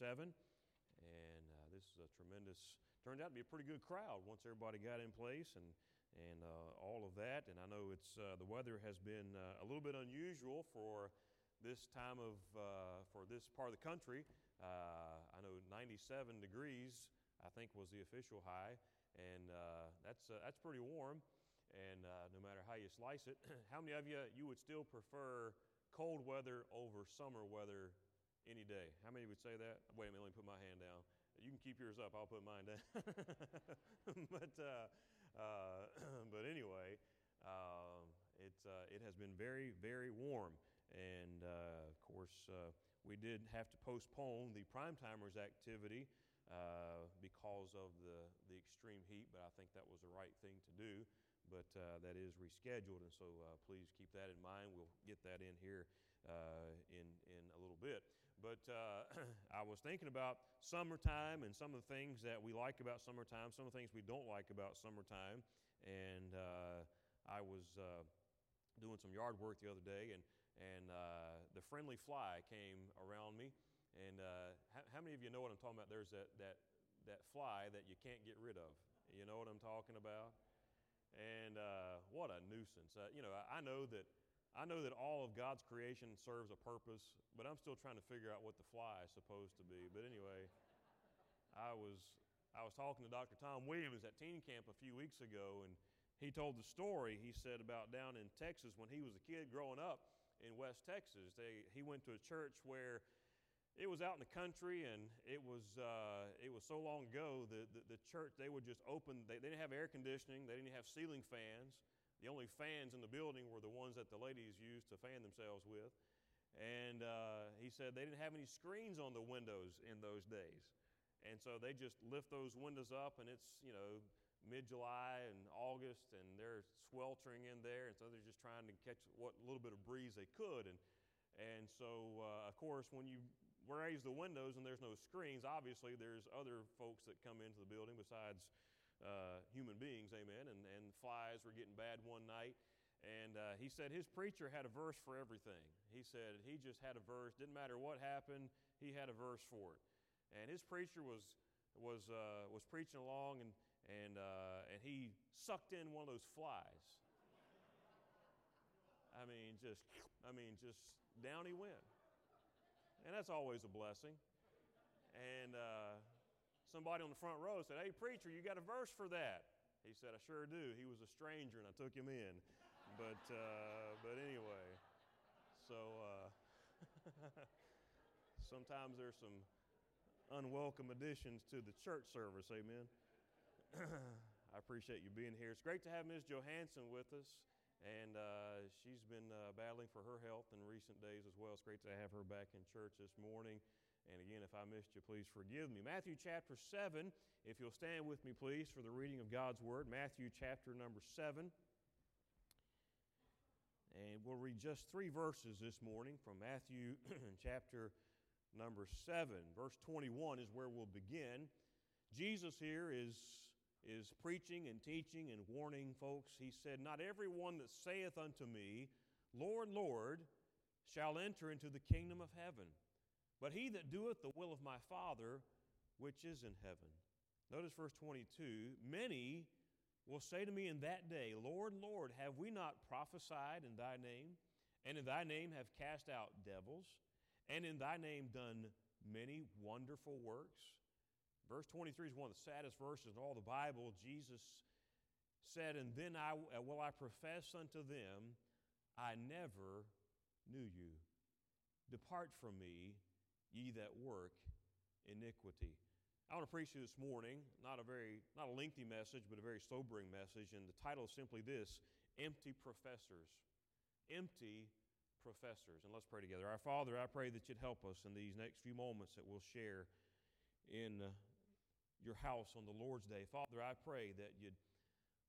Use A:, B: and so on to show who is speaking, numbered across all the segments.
A: 7. And uh, this is a tremendous, turned out to be a pretty good crowd once everybody got in place and, and uh, all of that. And I know it's, uh, the weather has been uh, a little bit unusual for this time of, uh, for this part of the country. I know 97 degrees, I think, was the official high. And that's, that's pretty warm. And no matter how you slice it, how many of you, you would still prefer cold weather over summer weather any day. How many would say that? Wait a minute, let me put my hand down. You can keep yours up, I'll put mine down. but, uh, uh, but anyway, uh, it, uh, it has been very, very warm. And uh, of course, uh, we did have to postpone the Primetimers activity because of the, the extreme heat, but I think that was the right thing to do but that is rescheduled, and so please keep that in mind. We'll get that in here in, in a little bit. But uh, I was thinking about summertime and some of the things that we like about summertime, some of the things we don't like about summertime. And uh, I was uh, doing some yard work the other day, and, and the friendly fly came around me. And how, how many of you know what I'm talking about? There's that, that, that fly that you can't get rid of. You know what I'm talking about? And uh, what a nuisance. Uh, you know, I, I, know that I know that all of God's creation serves a purpose, but I'm still trying to figure out what the fly is supposed to be. But anyway, I was I was talking to Dr. Tom Williams at teen camp a few weeks ago, and he told the story. He said about down in Texas when he was a kid growing up in West Texas. They, he went to a church where it was out in the country and it was, uh, it was so long ago that the, the, church they would just open they, they, didn't have air conditioning they didn't have ceiling fans the only fans in the building were the ones that the ladies used to fan themselves with. And uh, he said they didn't have any screens on the windows in those days. And so they just lift those windows up and it's you know mid-july and august and they're sweltering in there. And so they're just trying to catch what little bit of breeze they could. And and so, uh, of course, when you raise the windows and there's no screens, obviously there's other folks that come into the building besides uh, human beings, amen. And, and flies were getting bad one night. And uh, he said his preacher had a verse for everything. He said he just had a verse, didn't matter what happened, he had a verse for it. And his preacher was, was, uh, was preaching along, and, and, uh, and he sucked in one of those flies. I mean, just, I mean, just down he went. And that's always a blessing. And uh, somebody on the front row said, Hey, preacher, you got a verse for that? He said, I sure do. He was a stranger and I took him in. But, uh, but anyway, so uh, sometimes there's some unwelcome additions to the church service. Amen. I appreciate you being here. It's great to have Ms. Johansson with us. And uh, she's been uh, battling for her health in recent days as well. It's great to have her back in church this morning. And again, if I missed you, please forgive me. Matthew chapter 7, if you'll stand with me, please, for the reading of God's Word. Matthew chapter number 7. And we'll read just three verses this morning from Matthew chapter number 7. Verse 21 is where we'll begin. Jesus here is is preaching and teaching and warning folks. He said, Not everyone that saith unto me, Lord, Lord, shall enter into the kingdom of heaven, but he that doeth the will of my Father which is in heaven. Notice verse 22 Many will say to me in that day, Lord, Lord, have we not prophesied in thy name, and in thy name have cast out devils, and in thy name done many wonderful works? Verse 23 is one of the saddest verses in all the Bible. Jesus said, And then I uh, will I profess unto them, I never knew you. Depart from me, ye that work iniquity. I want to preach to you this morning, not a very not a lengthy message, but a very sobering message, and the title is simply this: Empty Professors. Empty professors. And let's pray together. Our Father, I pray that you'd help us in these next few moments that we'll share in uh, your house on the Lord's Day. Father, I pray that you'd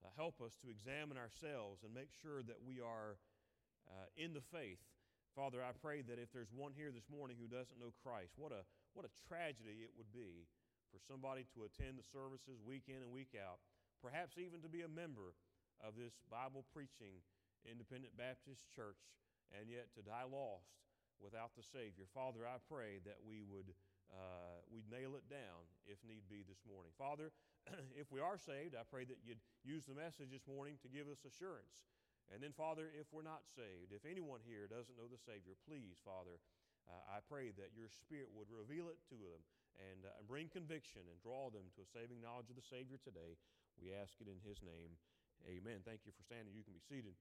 A: uh, help us to examine ourselves and make sure that we are uh, in the faith. Father, I pray that if there's one here this morning who doesn't know Christ, what a, what a tragedy it would be for somebody to attend the services week in and week out, perhaps even to be a member of this Bible preaching independent Baptist church, and yet to die lost without the Savior. Father, I pray that we would uh, nail it down if need be this morning. Father, if we are saved, I pray that you'd use the message this morning to give us assurance. And then, Father, if we're not saved, if anyone here doesn't know the Savior, please, Father, uh, I pray that your Spirit would reveal it to them and uh, bring conviction and draw them to a saving knowledge of the Savior today. We ask it in His name. Amen. Thank you for standing. You can be seated.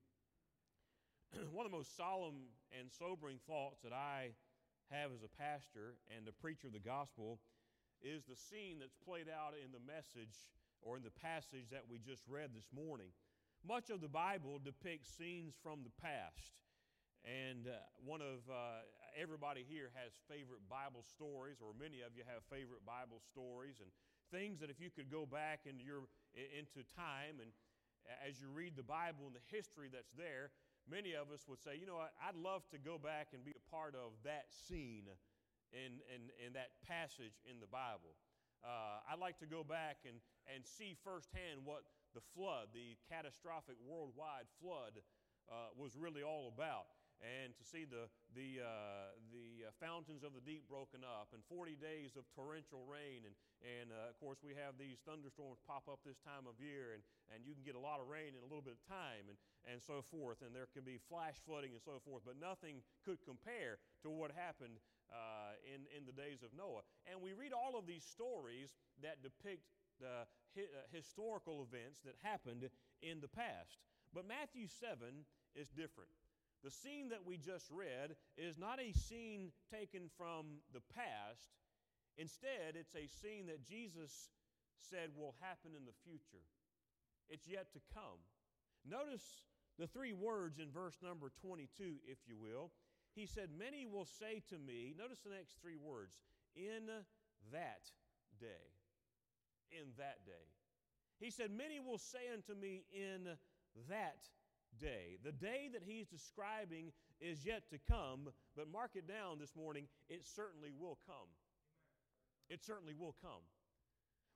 A: One of the most solemn and sobering thoughts that I have as a pastor and a preacher of the gospel is the scene that's played out in the message or in the passage that we just read this morning. Much of the Bible depicts scenes from the past. And uh, one of uh, everybody here has favorite Bible stories, or many of you have favorite Bible stories, and things that if you could go back into, your, into time and as you read the Bible and the history that's there, many of us would say, you know what, I'd love to go back and be a part of that scene in, in, in that passage in the Bible. Uh, I'd like to go back and, and see firsthand what the flood, the catastrophic worldwide flood, uh, was really all about and to see the, the, uh, the uh, fountains of the deep broken up, and 40 days of torrential rain. And, and uh, of course, we have these thunderstorms pop up this time of year, and, and you can get a lot of rain in a little bit of time, and, and so forth. And there can be flash flooding and so forth, but nothing could compare to what happened uh, in, in the days of Noah. And we read all of these stories that depict the Uh, historical events that happened in the past. But Matthew 7 is different. The scene that we just read is not a scene taken from the past. Instead, it's a scene that Jesus said will happen in the future. It's yet to come. Notice the three words in verse number 22, if you will. He said, Many will say to me, notice the next three words, in that day. In that day. He said, Many will say unto me in that day. The day that he's describing is yet to come, but mark it down this morning, it certainly will come. It certainly will come.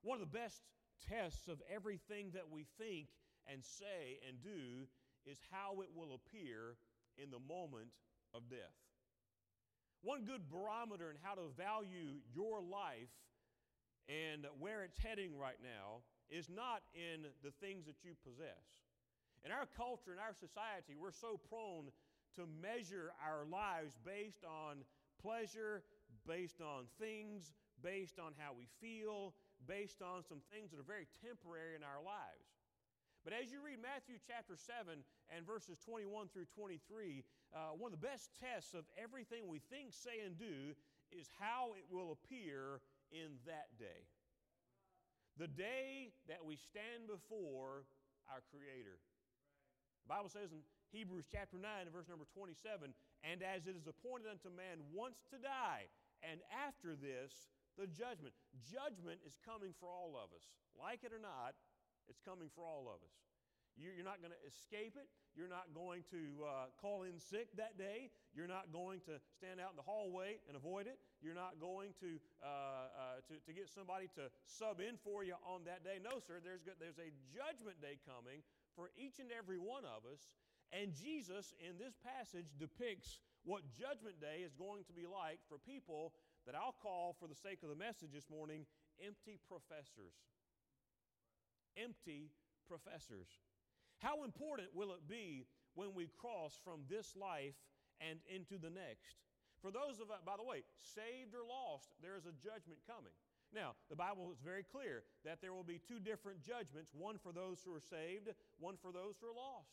A: One of the best tests of everything that we think and say and do is how it will appear in the moment of death. One good barometer in how to value your life and where it's heading right now is not in the things that you possess. In our culture, in our society, we're so prone to measure our lives based on pleasure, based on things, based on how we feel, based on some things that are very temporary in our lives. But as you read Matthew chapter 7 and verses 21 through 23, uh, one of the best tests of everything we think, say, and do is how it will appear in that day. The day that we stand before our Creator. The Bible says in Hebrews chapter 9 and verse number 27 and as it is appointed unto man once to die, and after this, the judgment. Judgment is coming for all of us. Like it or not, it's coming for all of us. You're not going to escape it. You're not going to uh, call in sick that day. You're not going to stand out in the hallway and avoid it. You're not going to, uh, uh, to, to get somebody to sub in for you on that day. No, sir, there's, there's a judgment day coming for each and every one of us. And Jesus, in this passage, depicts what Judgment Day is going to be like for people that I'll call, for the sake of the message this morning, empty professors. Empty professors. How important will it be when we cross from this life and into the next? For those of us, by the way, saved or lost, there is a judgment coming. Now, the Bible is very clear that there will be two different judgments one for those who are saved, one for those who are lost.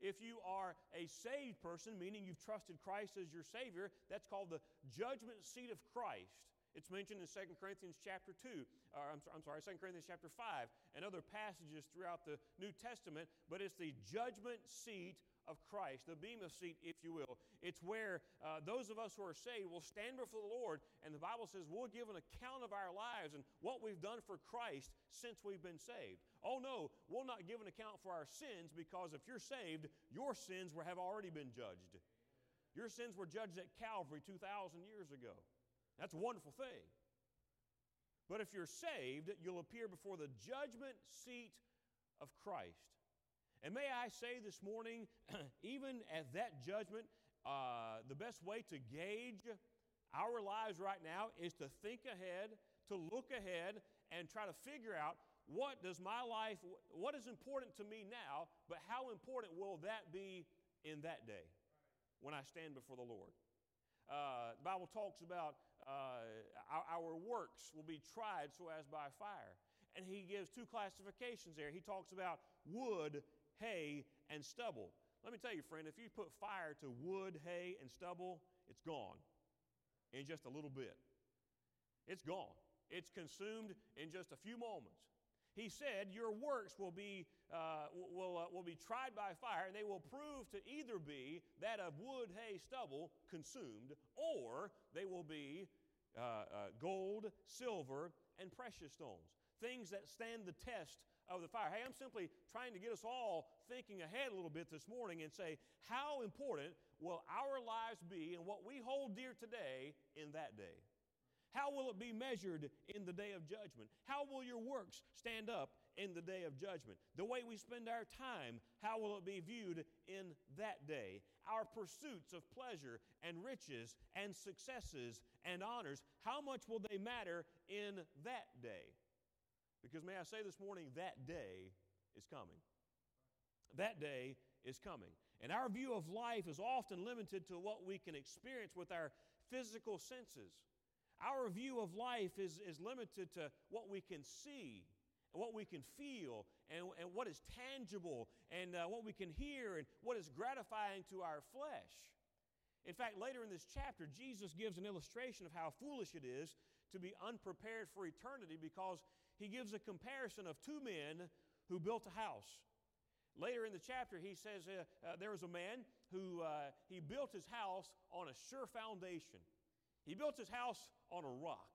A: If you are a saved person, meaning you've trusted Christ as your Savior, that's called the judgment seat of Christ. It's mentioned in 2 Corinthians chapter 2, or I'm, I'm sorry, 2 Corinthians chapter 5, and other passages throughout the New Testament, but it's the judgment seat of Christ, the bema seat, if you will. It's where uh, those of us who are saved will stand before the Lord, and the Bible says we'll give an account of our lives and what we've done for Christ since we've been saved. Oh no, we'll not give an account for our sins because if you're saved, your sins were, have already been judged. Your sins were judged at Calvary 2,000 years ago. That's a wonderful thing. But if you're saved, you'll appear before the judgment seat of Christ. And may I say this morning, even at that judgment, uh, the best way to gauge our lives right now is to think ahead to look ahead and try to figure out what does my life, what is important to me now, but how important will that be in that day when I stand before the Lord? Uh, the Bible talks about Uh, our, our works will be tried so as by fire. And he gives two classifications there. He talks about wood, hay, and stubble. Let me tell you, friend, if you put fire to wood, hay, and stubble, it's gone in just a little bit. It's gone. It's consumed in just a few moments. He said, Your works will be, uh, will, uh, will be tried by fire, and they will prove to either be that of wood, hay, stubble consumed, or they will be uh, uh gold, silver, and precious stones. Things that stand the test of the fire. Hey, I'm simply trying to get us all thinking ahead a little bit this morning and say, how important will our lives be and what we hold dear today in that day? How will it be measured in the day of judgment? How will your works stand up in the day of judgment? The way we spend our time, how will it be viewed in that day? Our pursuits of pleasure and riches and successes and honors, how much will they matter in that day? Because may I say this morning, that day is coming. That day is coming. And our view of life is often limited to what we can experience with our physical senses. Our view of life is, is limited to what we can see and what we can feel and, and what is tangible and uh, what we can hear and what is gratifying to our flesh. In fact, later in this chapter, Jesus gives an illustration of how foolish it is to be unprepared for eternity because he gives a comparison of two men who built a house. Later in the chapter, he says uh, uh, there was a man who uh, he built his house on a sure foundation. He built his house on a rock.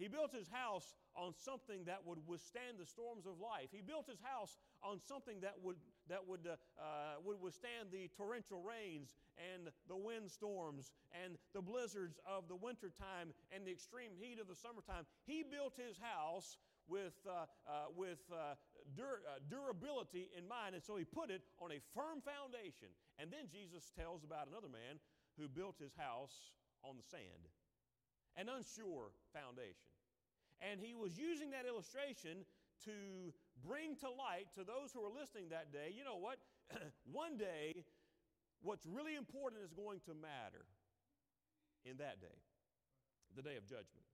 A: He built his house on something that would withstand the storms of life. He built his house on something that would, that would, uh, uh, would withstand the torrential rains and the windstorms and the blizzards of the wintertime and the extreme heat of the summertime. He built his house with, uh, uh with uh, dur- uh, durability in mind, and so he put it on a firm foundation. And then Jesus tells about another man who built his house on the sand, an unsure foundation. And he was using that illustration to bring to light to those who are listening that day you know what? One day, what's really important is going to matter in that day, the day of judgment.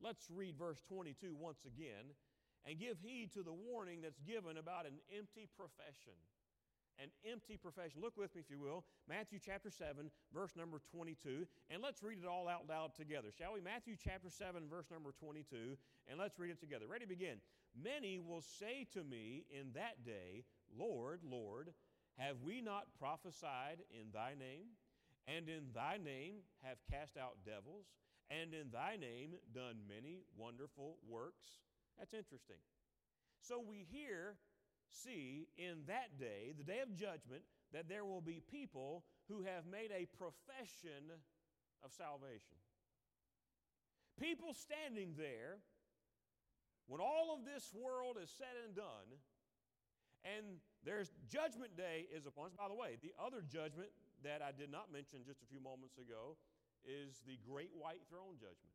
A: Let's read verse 22 once again and give heed to the warning that's given about an empty profession an empty profession. Look with me, if you will, Matthew chapter 7, verse number 22, and let's read it all out loud together, shall we? Matthew chapter 7, verse number 22, and let's read it together. Ready, begin. Many will say to me in that day, Lord, Lord, have we not prophesied in thy name? And in thy name have cast out devils? And in thy name done many wonderful works? That's interesting. So we hear see in that day, the day of judgment, that there will be people who have made a profession of salvation. People standing there when all of this world is said and done, and there's judgment day is upon us. By the way, the other judgment that I did not mention just a few moments ago is the great white throne judgment.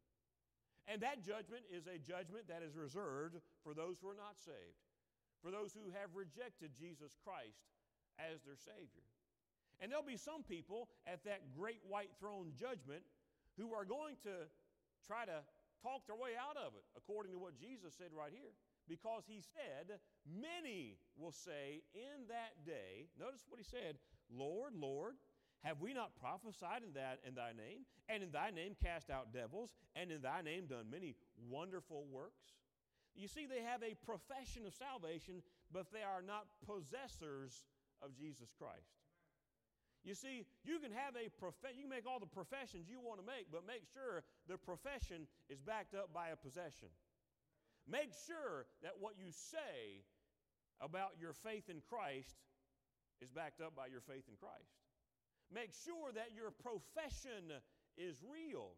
A: And that judgment is a judgment that is reserved for those who are not saved for those who have rejected Jesus Christ as their Savior. And there'll be some people at that great white throne judgment who are going to try to talk their way out of it, according to what Jesus said right here. Because he said, Many will say in that day, notice what he said, Lord, Lord, have we not prophesied in, that, in thy name, and in thy name cast out devils, and in thy name done many wonderful works? You see, they have a profession of salvation, but they are not possessors of Jesus Christ. You see, you can have a profession, you can make all the professions you want to make, but make sure the profession is backed up by a possession. Make sure that what you say about your faith in Christ is backed up by your faith in Christ. Make sure that your profession is real,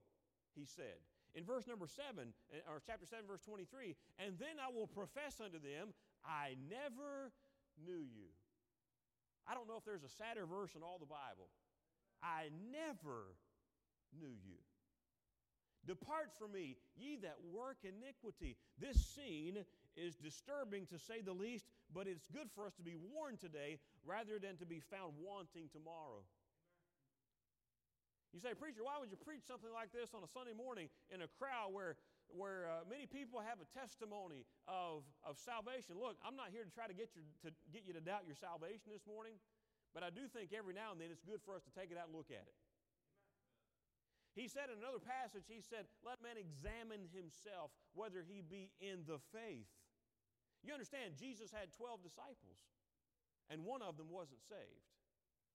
A: he said. In verse number 7, uh, or chapter 7, verse 23, and then I will profess unto them, I never knew you. I don't know if there's a sadder verse in all the Bible. I never knew you. Depart from me, ye that work iniquity. This scene is disturbing to say the least, but it's good for us to be warned today rather than to be found wanting tomorrow. You say, Preacher, why would you preach something like this on a Sunday morning in a crowd where, where uh, many people have a testimony of, of salvation? Look, I'm not here to try to get, your, to get you to doubt your salvation this morning, but I do think every now and then it's good for us to take it out and look at it. He said in another passage, he said, Let man examine himself whether he be in the faith. You understand, Jesus had 12 disciples, and one of them wasn't saved.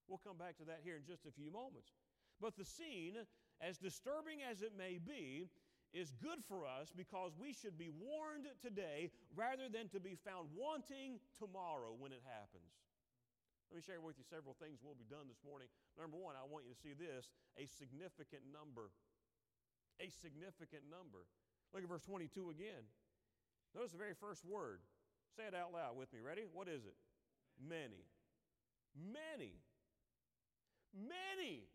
A: We'll come back to that here in just a few moments. But the scene, as disturbing as it may be, is good for us because we should be warned today rather than to be found wanting tomorrow when it happens. Let me share with you several things we'll be done this morning. Number one, I want you to see this a significant number. A significant number. Look at verse 22 again. Notice the very first word. Say it out loud with me. Ready? What is it? Many. Many. Many.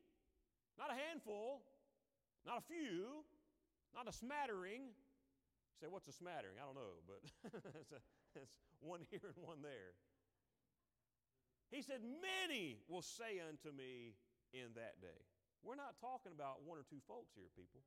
A: Not a handful, not a few, not a smattering. You say, what's a smattering? I don't know, but it's, a, it's one here and one there. He said, Many will say unto me in that day. We're not talking about one or two folks here, people.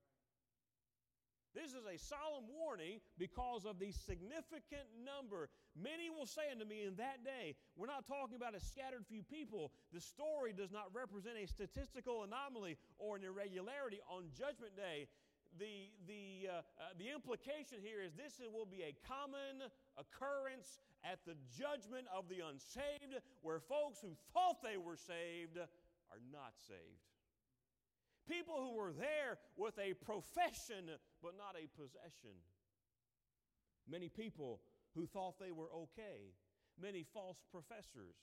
A: This is a solemn warning because of the significant number. Many will say unto me in that day, we're not talking about a scattered few people. The story does not represent a statistical anomaly or an irregularity on Judgment Day. The, the, uh, uh, the implication here is this will be a common occurrence at the judgment of the unsaved, where folks who thought they were saved are not saved. People who were there with a profession but not a possession. Many people who thought they were okay. Many false professors.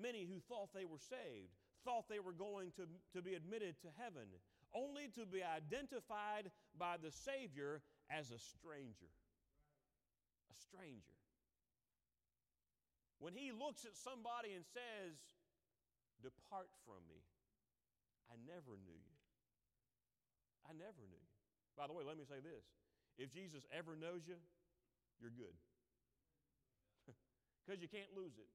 A: Many who thought they were saved, thought they were going to, to be admitted to heaven, only to be identified by the Savior as a stranger. A stranger. When he looks at somebody and says, Depart from me, I never knew you. I never knew. By the way, let me say this if Jesus ever knows you, you're good. Because you can't lose it.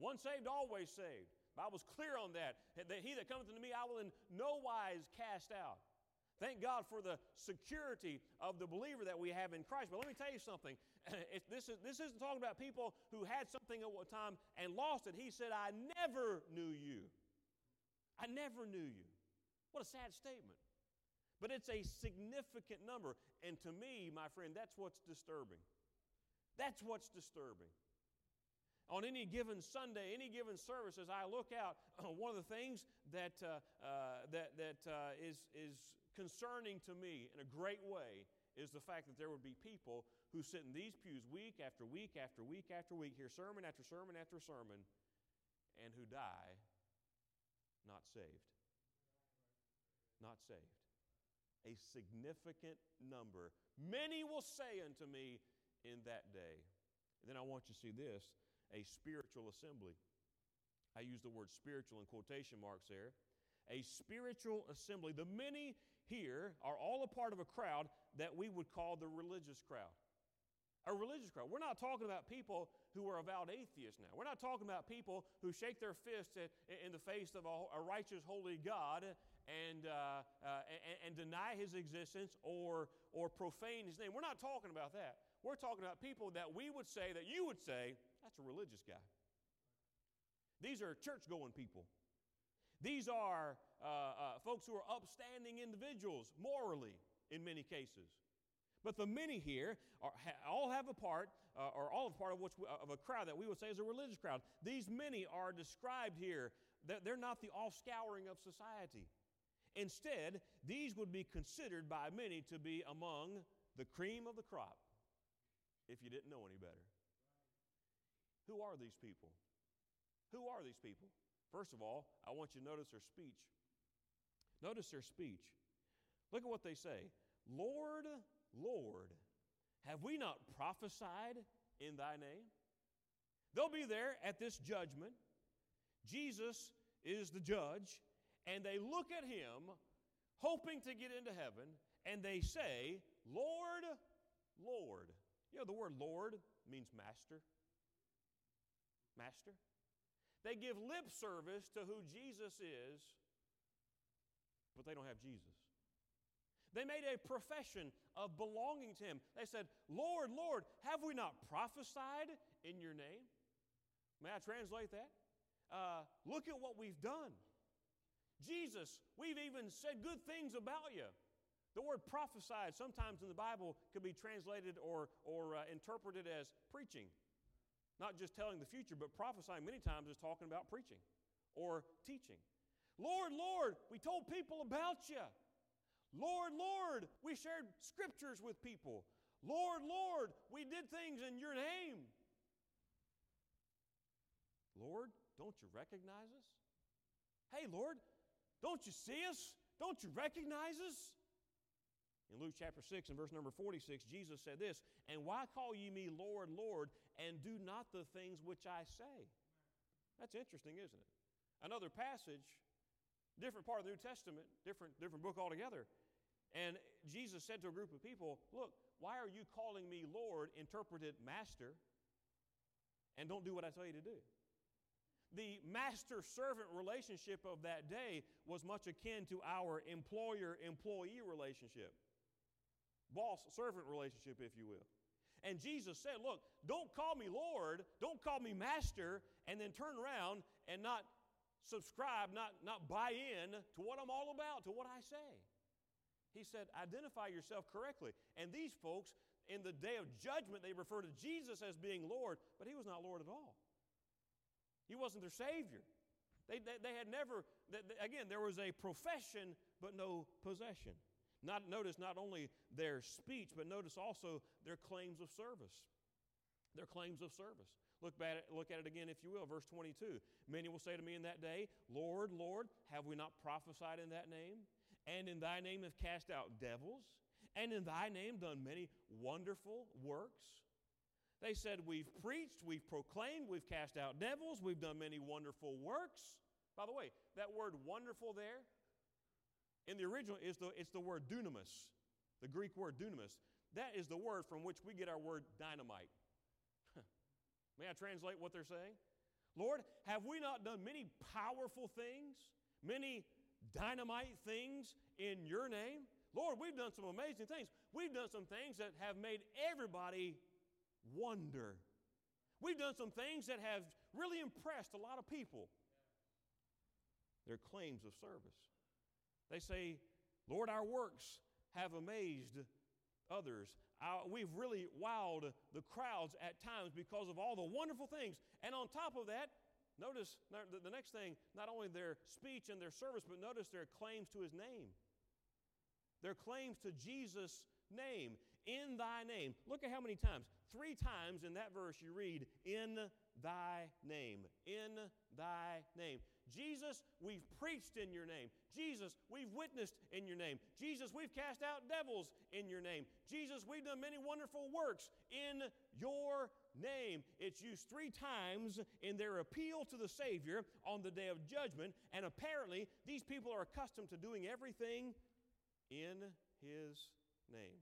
A: One saved, always saved. Bible's clear on that. That he that cometh unto me, I will in no wise cast out. Thank God for the security of the believer that we have in Christ. But let me tell you something. This, is, this isn't talking about people who had something at one time and lost it. He said, I never knew you. I never knew you. What a sad statement. But it's a significant number. And to me, my friend, that's what's disturbing. That's what's disturbing. On any given Sunday, any given service, as I look out, one of the things that, uh, uh, that, that uh, is, is concerning to me in a great way is the fact that there would be people who sit in these pews week after week after week after week, hear sermon after sermon after sermon, and who die not saved. Not saved. A significant number. Many will say unto me in that day. And then I want you to see this a spiritual assembly. I use the word spiritual in quotation marks there. A spiritual assembly. The many here are all a part of a crowd that we would call the religious crowd. A religious crowd. We're not talking about people who are avowed atheists now. We're not talking about people who shake their fists at, in the face of a, a righteous, holy God and, uh, uh, and, and deny his existence or, or profane his name. We're not talking about that. We're talking about people that we would say, that you would say, that's a religious guy. These are church going people. These are uh, uh, folks who are upstanding individuals morally in many cases. But the many here are, all have a part, uh, or all a part of, which we, of a crowd that we would say is a religious crowd. These many are described here they're not the offscouring of society. Instead, these would be considered by many to be among the cream of the crop, if you didn't know any better. Who are these people? Who are these people? First of all, I want you to notice their speech. Notice their speech. Look at what they say Lord, Lord, have we not prophesied in thy name? They'll be there at this judgment. Jesus is the judge, and they look at him, hoping to get into heaven, and they say, Lord, Lord. You know, the word Lord means master. Master. They give lip service to who Jesus is, but they don't have Jesus. They made a profession of belonging to him. They said, Lord, Lord, have we not prophesied in your name? May I translate that? Uh, look at what we've done. Jesus, we've even said good things about you. The word prophesied sometimes in the Bible could be translated or, or uh, interpreted as preaching. Not just telling the future, but prophesying many times is talking about preaching or teaching. Lord, Lord, we told people about you. Lord, Lord, we shared scriptures with people. Lord, Lord, we did things in your name. Lord, don't you recognize us? Hey, Lord, don't you see us? Don't you recognize us? In Luke chapter 6 and verse number 46, Jesus said this, And why call ye me Lord, Lord, and do not the things which I say? That's interesting, isn't it? Another passage, different part of the New Testament, different, different book altogether. And Jesus said to a group of people, Look, why are you calling me Lord, interpreted master, and don't do what I tell you to do? The master servant relationship of that day was much akin to our employer employee relationship boss servant relationship, if you will. And Jesus said, Look, don't call me Lord, don't call me Master, and then turn around and not subscribe, not, not buy in to what I'm all about, to what I say. He said, Identify yourself correctly. And these folks, in the day of judgment, they refer to Jesus as being Lord, but he was not Lord at all. He wasn't their Savior. They, they, they had never, they, again, there was a profession, but no possession. Not, notice not only their speech, but notice also their claims of service. Their claims of service. Look, at look at it again, if you will, verse 22. Many will say to me in that day, Lord, Lord, have we not prophesied in that name? And in thy name have cast out devils? And in thy name done many wonderful works? They said, We've preached, we've proclaimed, we've cast out devils, we've done many wonderful works. By the way, that word wonderful there in the original is the, it's the word dunamis, the Greek word dunamis. That is the word from which we get our word dynamite. May I translate what they're saying? Lord, have we not done many powerful things, many dynamite things in your name? Lord, we've done some amazing things. We've done some things that have made everybody wonder. We've done some things that have really impressed a lot of people. They're claims of service. They say, Lord, our works have amazed others. Our, we've really wowed the crowds at times because of all the wonderful things. And on top of that, notice the next thing not only their speech and their service, but notice their claims to his name. Their claims to Jesus' name. In thy name. Look at how many times. Three times in that verse you read, in thy name. In thy name. Jesus, we've preached in your name. Jesus, we've witnessed in your name. Jesus, we've cast out devils in your name. Jesus, we've done many wonderful works in your name. It's used three times in their appeal to the Savior on the day of judgment, and apparently these people are accustomed to doing everything in His name.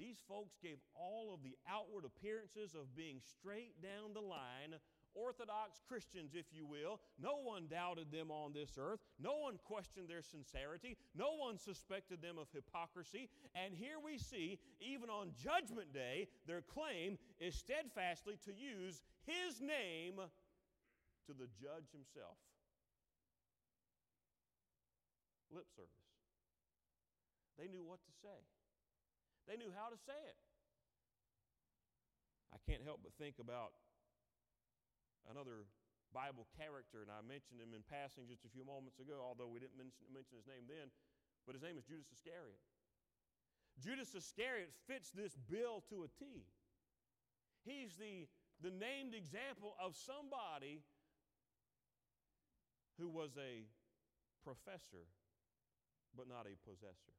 A: These folks gave all of the outward appearances of being straight down the line, Orthodox Christians, if you will. No one doubted them on this earth. No one questioned their sincerity. No one suspected them of hypocrisy. And here we see, even on Judgment Day, their claim is steadfastly to use His name to the judge himself. Lip service. They knew what to say. They knew how to say it. I can't help but think about another Bible character, and I mentioned him in passing just a few moments ago, although we didn't mention, mention his name then, but his name is Judas Iscariot. Judas Iscariot fits this bill to a T. He's the, the named example of somebody who was a professor, but not a possessor.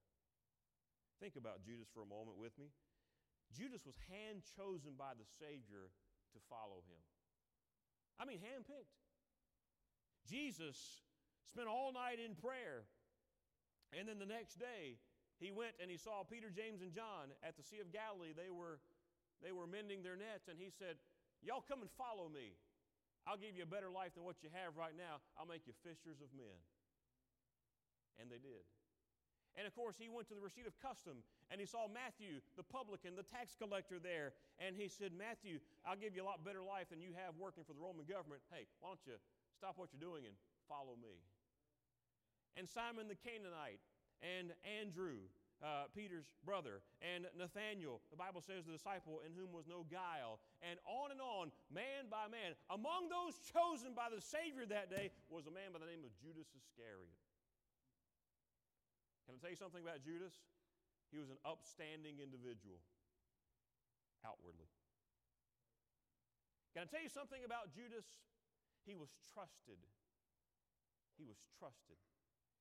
A: Think about Judas for a moment with me. Judas was hand chosen by the Savior to follow him. I mean, handpicked. Jesus spent all night in prayer. And then the next day, he went and he saw Peter, James, and John at the Sea of Galilee. They were, they were mending their nets, and he said, Y'all come and follow me. I'll give you a better life than what you have right now. I'll make you fishers of men. And they did. And of course, he went to the receipt of custom and he saw Matthew, the publican, the tax collector there. And he said, Matthew, I'll give you a lot better life than you have working for the Roman government. Hey, why don't you stop what you're doing and follow me? And Simon the Canaanite and Andrew, uh, Peter's brother, and Nathanael, the Bible says the disciple in whom was no guile, and on and on, man by man. Among those chosen by the Savior that day was a man by the name of Judas Iscariot. Can I tell you something about Judas? He was an upstanding individual outwardly. Can I tell you something about Judas? He was trusted. He was trusted.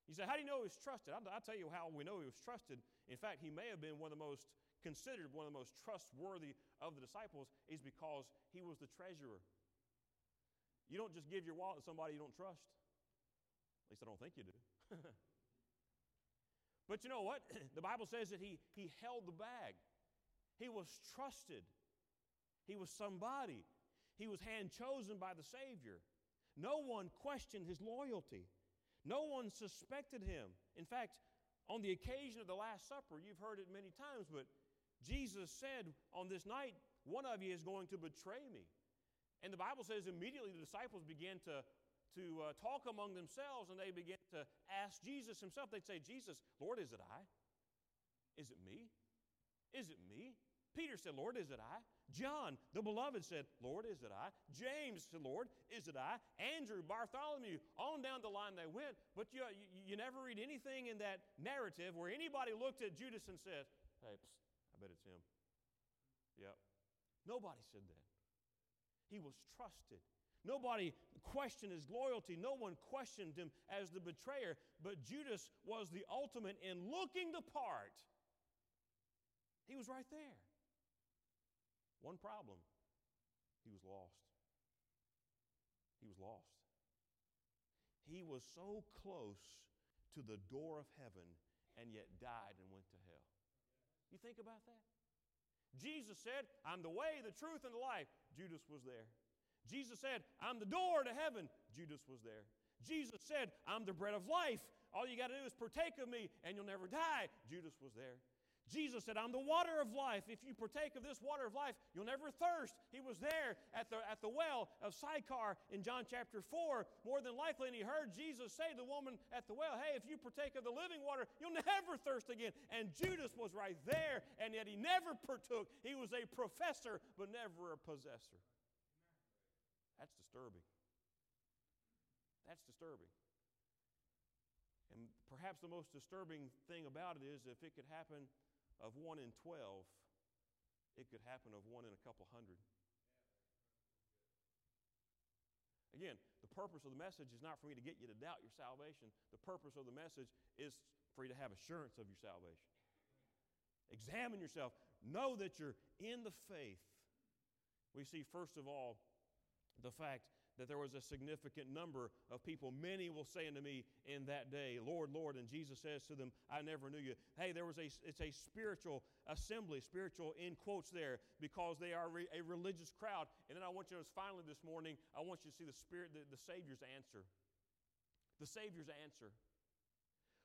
A: You say, How do you know he was trusted? I'll, I'll, tell you how we know he was trusted. In fact, he may have been one of the most considered one of the most trustworthy of the disciples, is because he was the treasurer. You don't just give your wallet to somebody you don't trust. At least I don't think you do. But you know what? the Bible says that he, he held the bag. He was trusted. He was somebody. He was hand chosen by the Savior. No one questioned his loyalty. No one suspected him. In fact, on the occasion of the Last Supper, you've heard it many times, but Jesus said, On this night, one of you is going to betray me. And the Bible says immediately the disciples began to to uh, talk among themselves and they to ask Jesus himself. They'd say, Jesus, Lord, is it I? Is it me? Is it me? Peter said, Lord, is it I? John, the beloved, said, Lord, is it I? James said, Lord, is it I? Andrew, Bartholomew, on down the line they went. But you, you, you never read anything in that narrative where anybody looked at Judas and said, Hey, psst, I bet it's him. Yep. Nobody said that. He was trusted. Nobody questioned his loyalty. No one questioned him as the betrayer. But Judas was the ultimate in looking the part. He was right there. One problem he was lost. He was lost. He was so close to the door of heaven and yet died and went to hell. You think about that? Jesus said, I'm the way, the truth, and the life. Judas was there. Jesus said, I'm the door to heaven. Judas was there. Jesus said, I'm the bread of life. All you got to do is partake of me and you'll never die. Judas was there. Jesus said, I'm the water of life. If you partake of this water of life, you'll never thirst. He was there at the, at the well of Sychar in John chapter 4, more than likely, and he heard Jesus say to the woman at the well, Hey, if you partake of the living water, you'll never thirst again. And Judas was right there, and yet he never partook. He was a professor, but never a possessor. That's disturbing. That's disturbing. And perhaps the most disturbing thing about it is if it could happen of one in 12, it could happen of one in a couple hundred. Again, the purpose of the message is not for me to get you to doubt your salvation. The purpose of the message is for you to have assurance of your salvation. Examine yourself. Know that you're in the faith. We see, first of all, the fact that there was a significant number of people. Many will say unto me in that day, Lord, Lord. And Jesus says to them, I never knew you. Hey, there was a, it's a spiritual assembly, spiritual in quotes there, because they are re, a religious crowd. And then I want you to, finally this morning, I want you to see the Spirit, the, the Savior's answer. The Savior's answer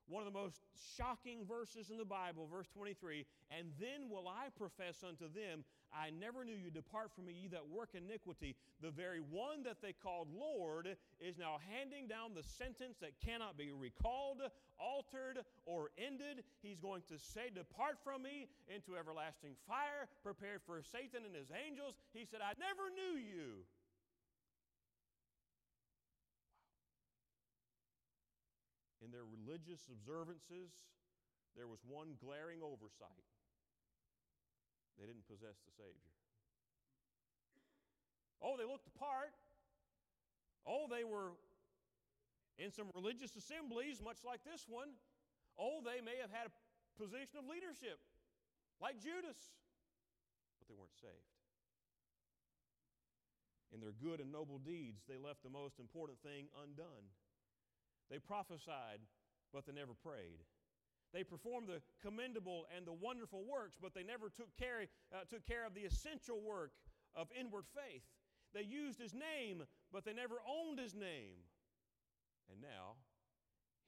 A: one of the most shocking verses in the Bible, verse 23 And then will I profess unto them, I never knew you, depart from me, ye that work iniquity. The very one that they called Lord is now handing down the sentence that cannot be recalled, altered, or ended. He's going to say, Depart from me into everlasting fire, prepared for Satan and his angels. He said, I never knew you. Their religious observances, there was one glaring oversight. They didn't possess the Savior. Oh, they looked the part. Oh, they were in some religious assemblies, much like this one. Oh, they may have had a position of leadership, like Judas, but they weren't saved. In their good and noble deeds, they left the most important thing undone. They prophesied, but they never prayed. They performed the commendable and the wonderful works, but they never took care, uh, took care of the essential work of inward faith. They used his name, but they never owned his name. And now,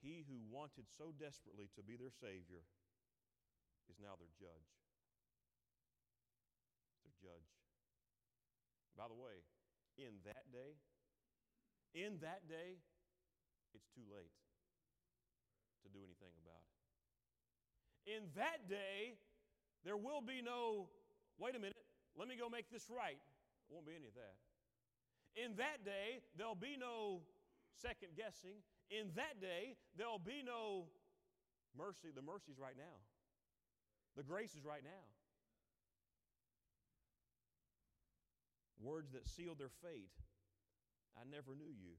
A: he who wanted so desperately to be their Savior is now their judge. Their judge. By the way, in that day, in that day, it's too late to do anything about it. In that day, there will be no, wait a minute, let me go make this right. Won't be any of that. In that day, there'll be no second guessing. In that day, there'll be no mercy. The mercy's right now, the grace is right now. Words that sealed their fate. I never knew you.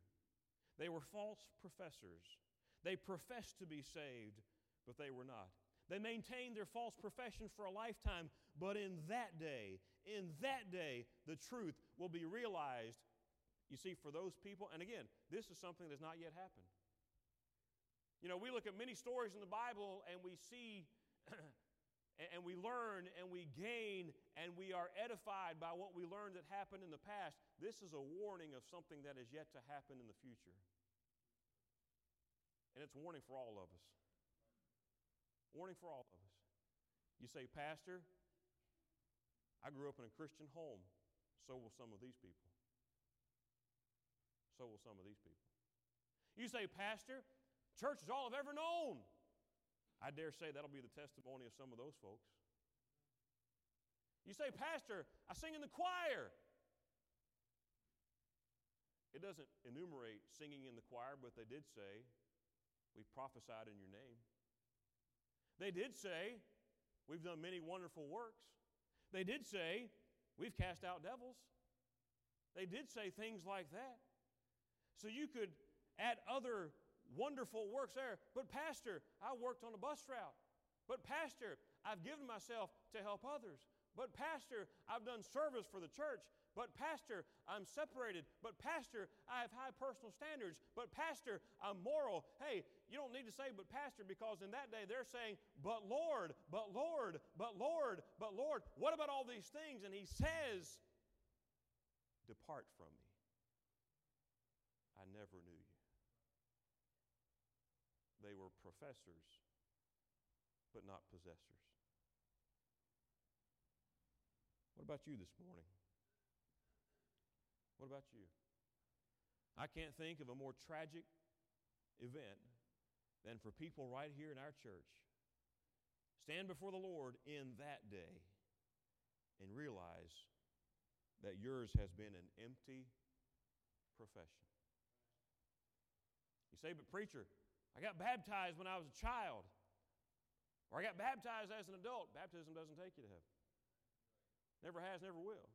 A: They were false professors. They professed to be saved, but they were not. They maintained their false profession for a lifetime, but in that day, in that day, the truth will be realized. You see, for those people, and again, this is something that's not yet happened. You know, we look at many stories in the Bible and we see and we learn and we gain and we are edified by what we learned that happened in the past. This is a warning of something that is yet to happen in the future. And it's a warning for all of us. Warning for all of us. You say, Pastor, I grew up in a Christian home. So will some of these people. So will some of these people. You say, Pastor, church is all I've ever known. I dare say that'll be the testimony of some of those folks. You say, Pastor, I sing in the choir. It doesn't enumerate singing in the choir, but they did say, We've prophesied in your name. They did say, We've done many wonderful works. They did say, We've cast out devils. They did say things like that. So you could add other wonderful works there. But, Pastor, I worked on a bus route. But, Pastor, I've given myself to help others. But, Pastor, I've done service for the church. But, Pastor, I'm separated. But, Pastor, I have high personal standards. But, Pastor, I'm moral. Hey, you don't need to say, but, Pastor, because in that day they're saying, but Lord, but Lord, but Lord, but Lord. What about all these things? And He says, Depart from me. I never knew you. They were professors, but not possessors. What about you this morning? What about you? I can't think of a more tragic event than for people right here in our church stand before the Lord in that day and realize that yours has been an empty profession. You say, but preacher, I got baptized when I was a child. Or I got baptized as an adult. Baptism doesn't take you to heaven. Never has, never will.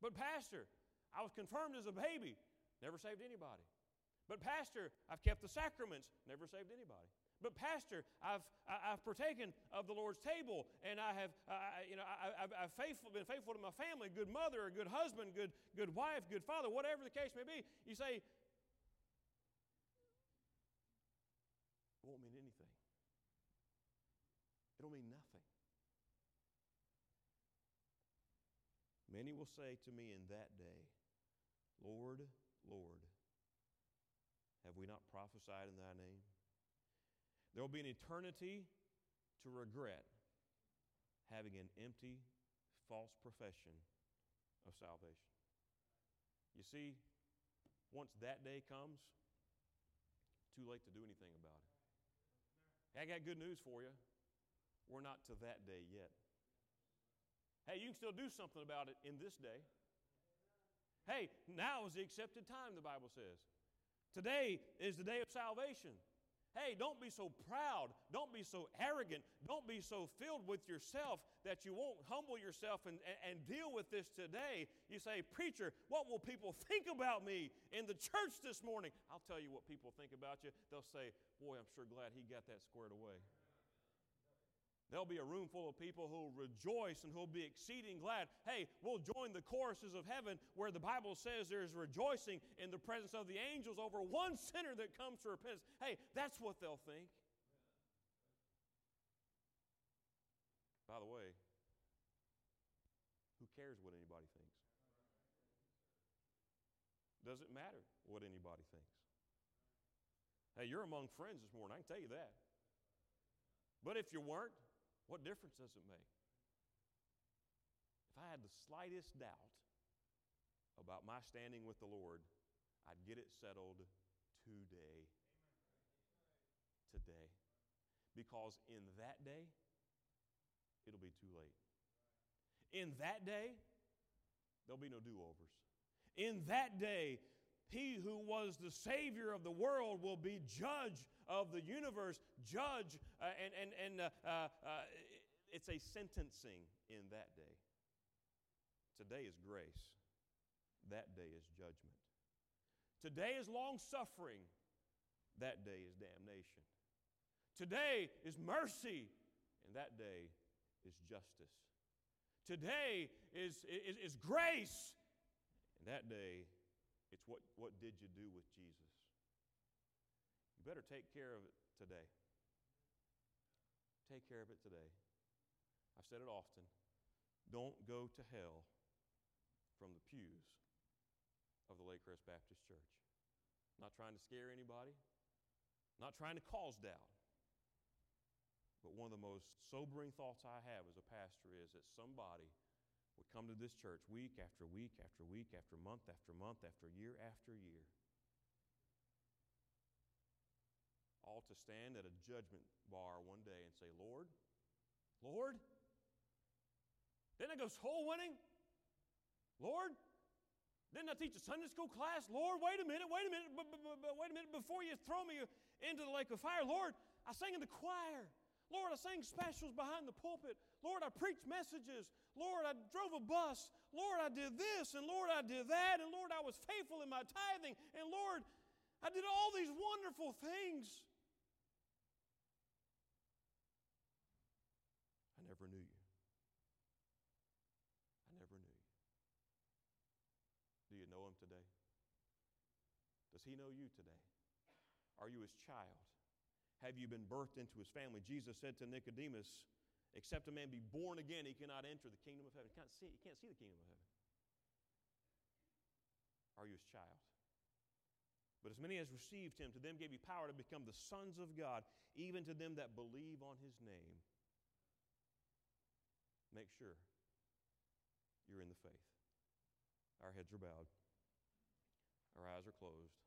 A: But, Pastor, I was confirmed as a baby. Never saved anybody. But, Pastor, I've kept the sacraments. Never saved anybody. But, Pastor, I've, I've partaken of the Lord's table and I have, you know, I, have I've faithful, been faithful to my family, good mother, a good husband, good, good wife, good father, whatever the case may be. You say, It won't mean anything. It'll mean nothing. Many will say to me in that day, Lord, Lord, have we not prophesied in thy name? There will be an eternity to regret having an empty, false profession of salvation. You see, once that day comes, too late to do anything about it. I got good news for you. We're not to that day yet. Hey, you can still do something about it in this day. Hey, now is the accepted time, the Bible says. Today is the day of salvation. Hey, don't be so proud. Don't be so arrogant. Don't be so filled with yourself that you won't humble yourself and, and, and, deal with this today. You say, Preacher, what will people think about me in the church this morning? I'll tell you what people think about you. They'll say, Boy, I'm sure glad he got that squared away. There'll be a room full of people who'll rejoice and who'll be exceeding glad. Hey, we'll join the choruses of heaven where the Bible says there's rejoicing in the presence of the angels over one sinner that comes to repentance. Hey, that's what they'll think. By the way, who cares what anybody thinks? Doesn't matter what anybody thinks. Hey, you're among friends this morning, I can tell you that. But if you weren't, what difference does it make? If I had the slightest doubt about my standing with the Lord, I'd get it settled today. Today. Because in that day, it'll be too late. In that day, there'll be no do overs. In that day, he who was the Savior of the world will be judge of the universe, judge, uh, and, and, and uh, uh, uh it's a sentencing in that day. Today is grace, that day is judgment. Today is long suffering, that day is damnation. Today is mercy, and that day is justice. Today is, is, is grace. And that day, it's what, what did you do with Jesus? You better take care of it today. Take care of it today. I've said it often. Don't go to hell from the pews of the Lakecrest Baptist Church. not trying to scare anybody, not trying to cause doubt. But one of the most sobering thoughts I have as a pastor is that somebody would come to this church week after week after week after month after month after year after year. All to stand at a judgment bar one day and say, Lord, Lord, didn't I go soul winning? Lord, didn't I teach a Sunday school class? Lord, wait a minute, wait a minute, b- b- b- wait a minute before you throw me into the lake of fire. Lord, I sang in the choir. Lord, I sang specials behind the pulpit. Lord, I preached messages. Lord, I drove a bus. Lord, I did this. And Lord, I did that. And Lord, I was faithful in my tithing. And Lord, I did all these wonderful things. I never knew you. I never knew you. Do you know him today? Does he know you today? Are you his child? have you been birthed into his family? Jesus said to Nicodemus, Except a man be born again, he cannot enter the kingdom of heaven. He can't see, he can't see the kingdom of heaven. Are you his child? But as many as received him, to them gave he power to become the sons of God, even to them that believe on his name. Make sure you're in the faith. Our heads are bowed, our eyes are closed.